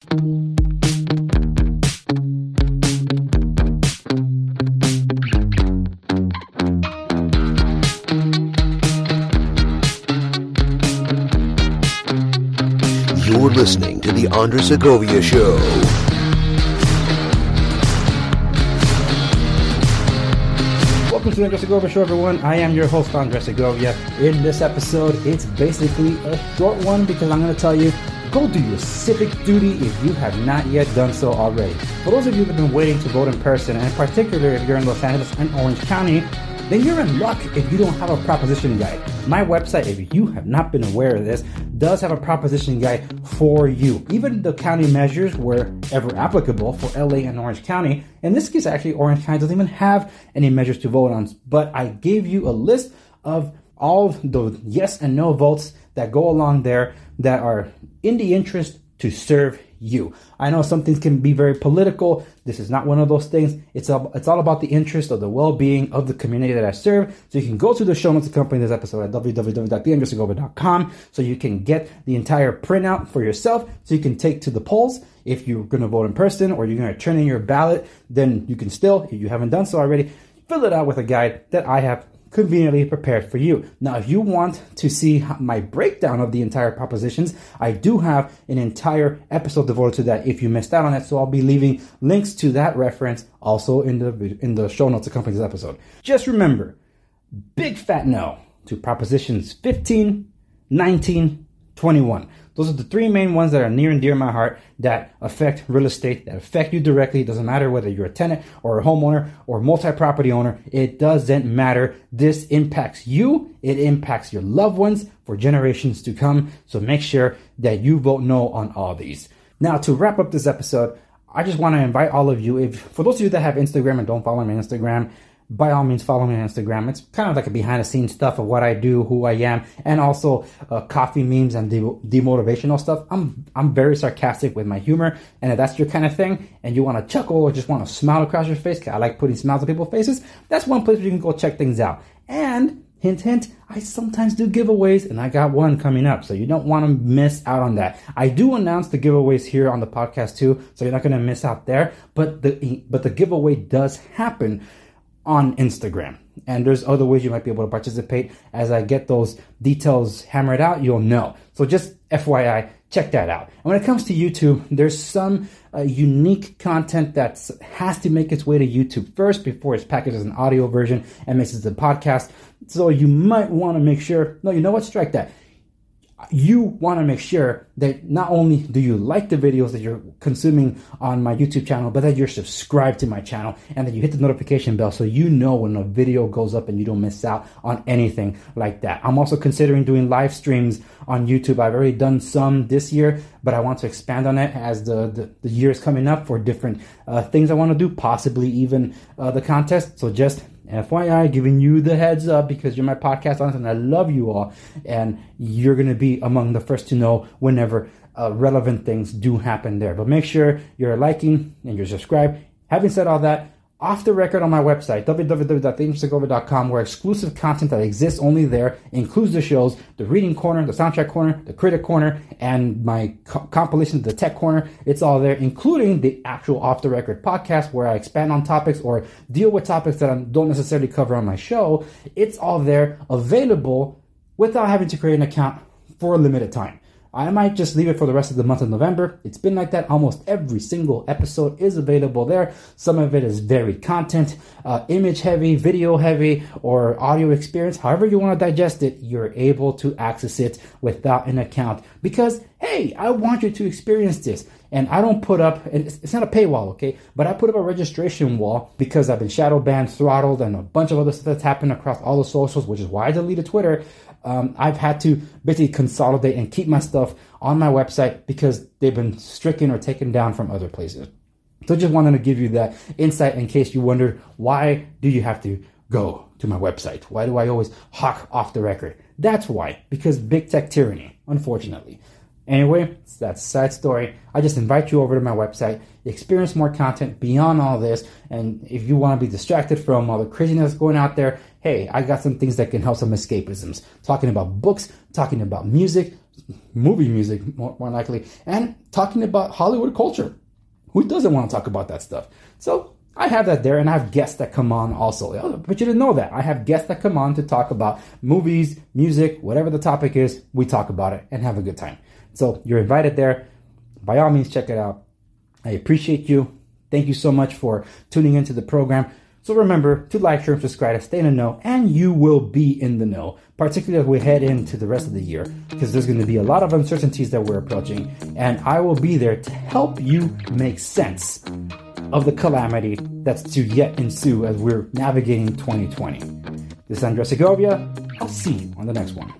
You're listening to The Andres Segovia Show. Welcome to the Andres Segovia Show, everyone. I am your host, Andres Segovia. In this episode, it's basically a short one because I'm going to tell you go do your civic duty if you have not yet done so already. For those of you who have been waiting to vote in person, and in particular if you're in Los Angeles and Orange County, then you're in luck if you don't have a proposition guide. My website, if you have not been aware of this, does have a proposition guide for you. Even the county measures, wherever applicable, for LA and Orange County. In this case, actually, Orange County doesn't even have any measures to vote on, but I gave you a list of all the yes and no votes that go along there that are in the interest to serve you. I know some things can be very political. This is not one of those things. It's all, it's all about the interest of the well-being of the community that I serve. So you can go to the show notes accompanying this episode at www.theandressegovia.com so you can get the entire printout for yourself so you can take to the polls. If you're going to vote in person or you're going to turn in your ballot, then you can still, if you haven't done so already, fill it out with a guide that I have conveniently prepared for you. Now, if you want to see my breakdown of the entire propositions, I do have an entire episode devoted to that if you missed out on it. So I'll be leaving links to that reference also in the in the show notes accompanying this episode. Just remember, big fat no to propositions 15, 19, 21. Those are the three main ones that are near and dear to my heart that affect real estate, that affect you directly. It doesn't matter whether you're a tenant or a homeowner or multi-property owner. It doesn't matter. This impacts you. It impacts your loved ones for generations to come. So make sure that you vote no on all these. Now, to wrap up this episode, I just want to invite all of you, if for those of you that have Instagram and don't follow me on Instagram, by all means follow me on Instagram. It's kind of like a behind the scenes stuff of what I do, who I am, and also uh, coffee memes and de- demotivational stuff. I'm I'm very sarcastic with my humor, and if that's your kind of thing, and you want to chuckle or just want to smile across your face, I like putting smiles on people's faces. That's one place where you can go check things out. And hint hint, I sometimes do giveaways, and I got one coming up, so you don't want to miss out on that. I do announce the giveaways here on the podcast too, so you're not going to miss out there. But the but the giveaway does happen on Instagram. And there's other ways you might be able to participate. As I get those details hammered out, you'll know. So just FYI, check that out. And when it comes to YouTube, there's some uh, unique content that has to make its way to YouTube first before it's packaged as an audio version and makes it to the podcast. So you might want to make sure, no, you know what? Strike that you want to make sure that not only do you like the videos that you're consuming on my YouTube channel, but that you're subscribed to my channel and that you hit the notification bell so you know when a video goes up and you don't miss out on anything like that. I'm also considering doing live streams on YouTube. I've already done some this year, but I want to expand on it as the, the, the year is coming up for different uh, things I want to do, possibly even uh, the contest. So just FYI, giving you the heads up because you're my podcast audience and I love you all. And you're going to be among the first to know whenever uh, relevant things do happen there. But make sure you're liking and you're subscribed. Having said all that, off the record on my website, www.theandressegovia.com, where exclusive content that exists only there includes the shows, the reading corner, the soundtrack corner, the critic corner, and my co- compilation the tech corner. It's all there, including the actual off the record podcast where I expand on topics or deal with topics that I don't necessarily cover on my show. It's all there available without having to create an account for a limited time. I might just leave it for the rest of the month of November. It's been like that. Almost every single episode is available there. Some of it is very content, uh, image heavy, video heavy, or audio experience. However you want to digest it, you're able to access it without an account because, hey, I want you to experience this. And I don't put up, and it's not a paywall, okay? But I put up a registration wall because I've been shadow banned, throttled, and a bunch of other stuff that's happened across all the socials, which is why I deleted Twitter um, I've had to basically consolidate and keep my stuff on my website because they've been stricken or taken down from other places. So just wanted to give you that insight in case you wondered why do you have to go to my website? Why do I always hawk off the record? That's why, because big tech tyranny, unfortunately. Anyway, that's a side story. I just invite you over to my website, experience more content beyond all this. And if you want to be distracted from all the craziness going out there, hey, I got some things that can help some escapisms. Talking about books, talking about music, movie music, more, more likely, and talking about Hollywood culture. Who doesn't want to talk about that stuff? So I have that there, and I have guests that come on also. Oh, but you didn't know that. I have guests that come on to talk about movies, music, whatever the topic is, we talk about it and have a good time. So you're invited there. By all means, check it out. I appreciate you. Thank you so much for tuning into the program. So remember to like, share, and subscribe to stay in the know, and you will be in the know, particularly as we head into the rest of the year, because there's going to be a lot of uncertainties that we're approaching, and I will be there to help you make sense of the calamity that's to yet ensue as we're navigating 2020. This is Andres Segovia. I'll see you on the next one.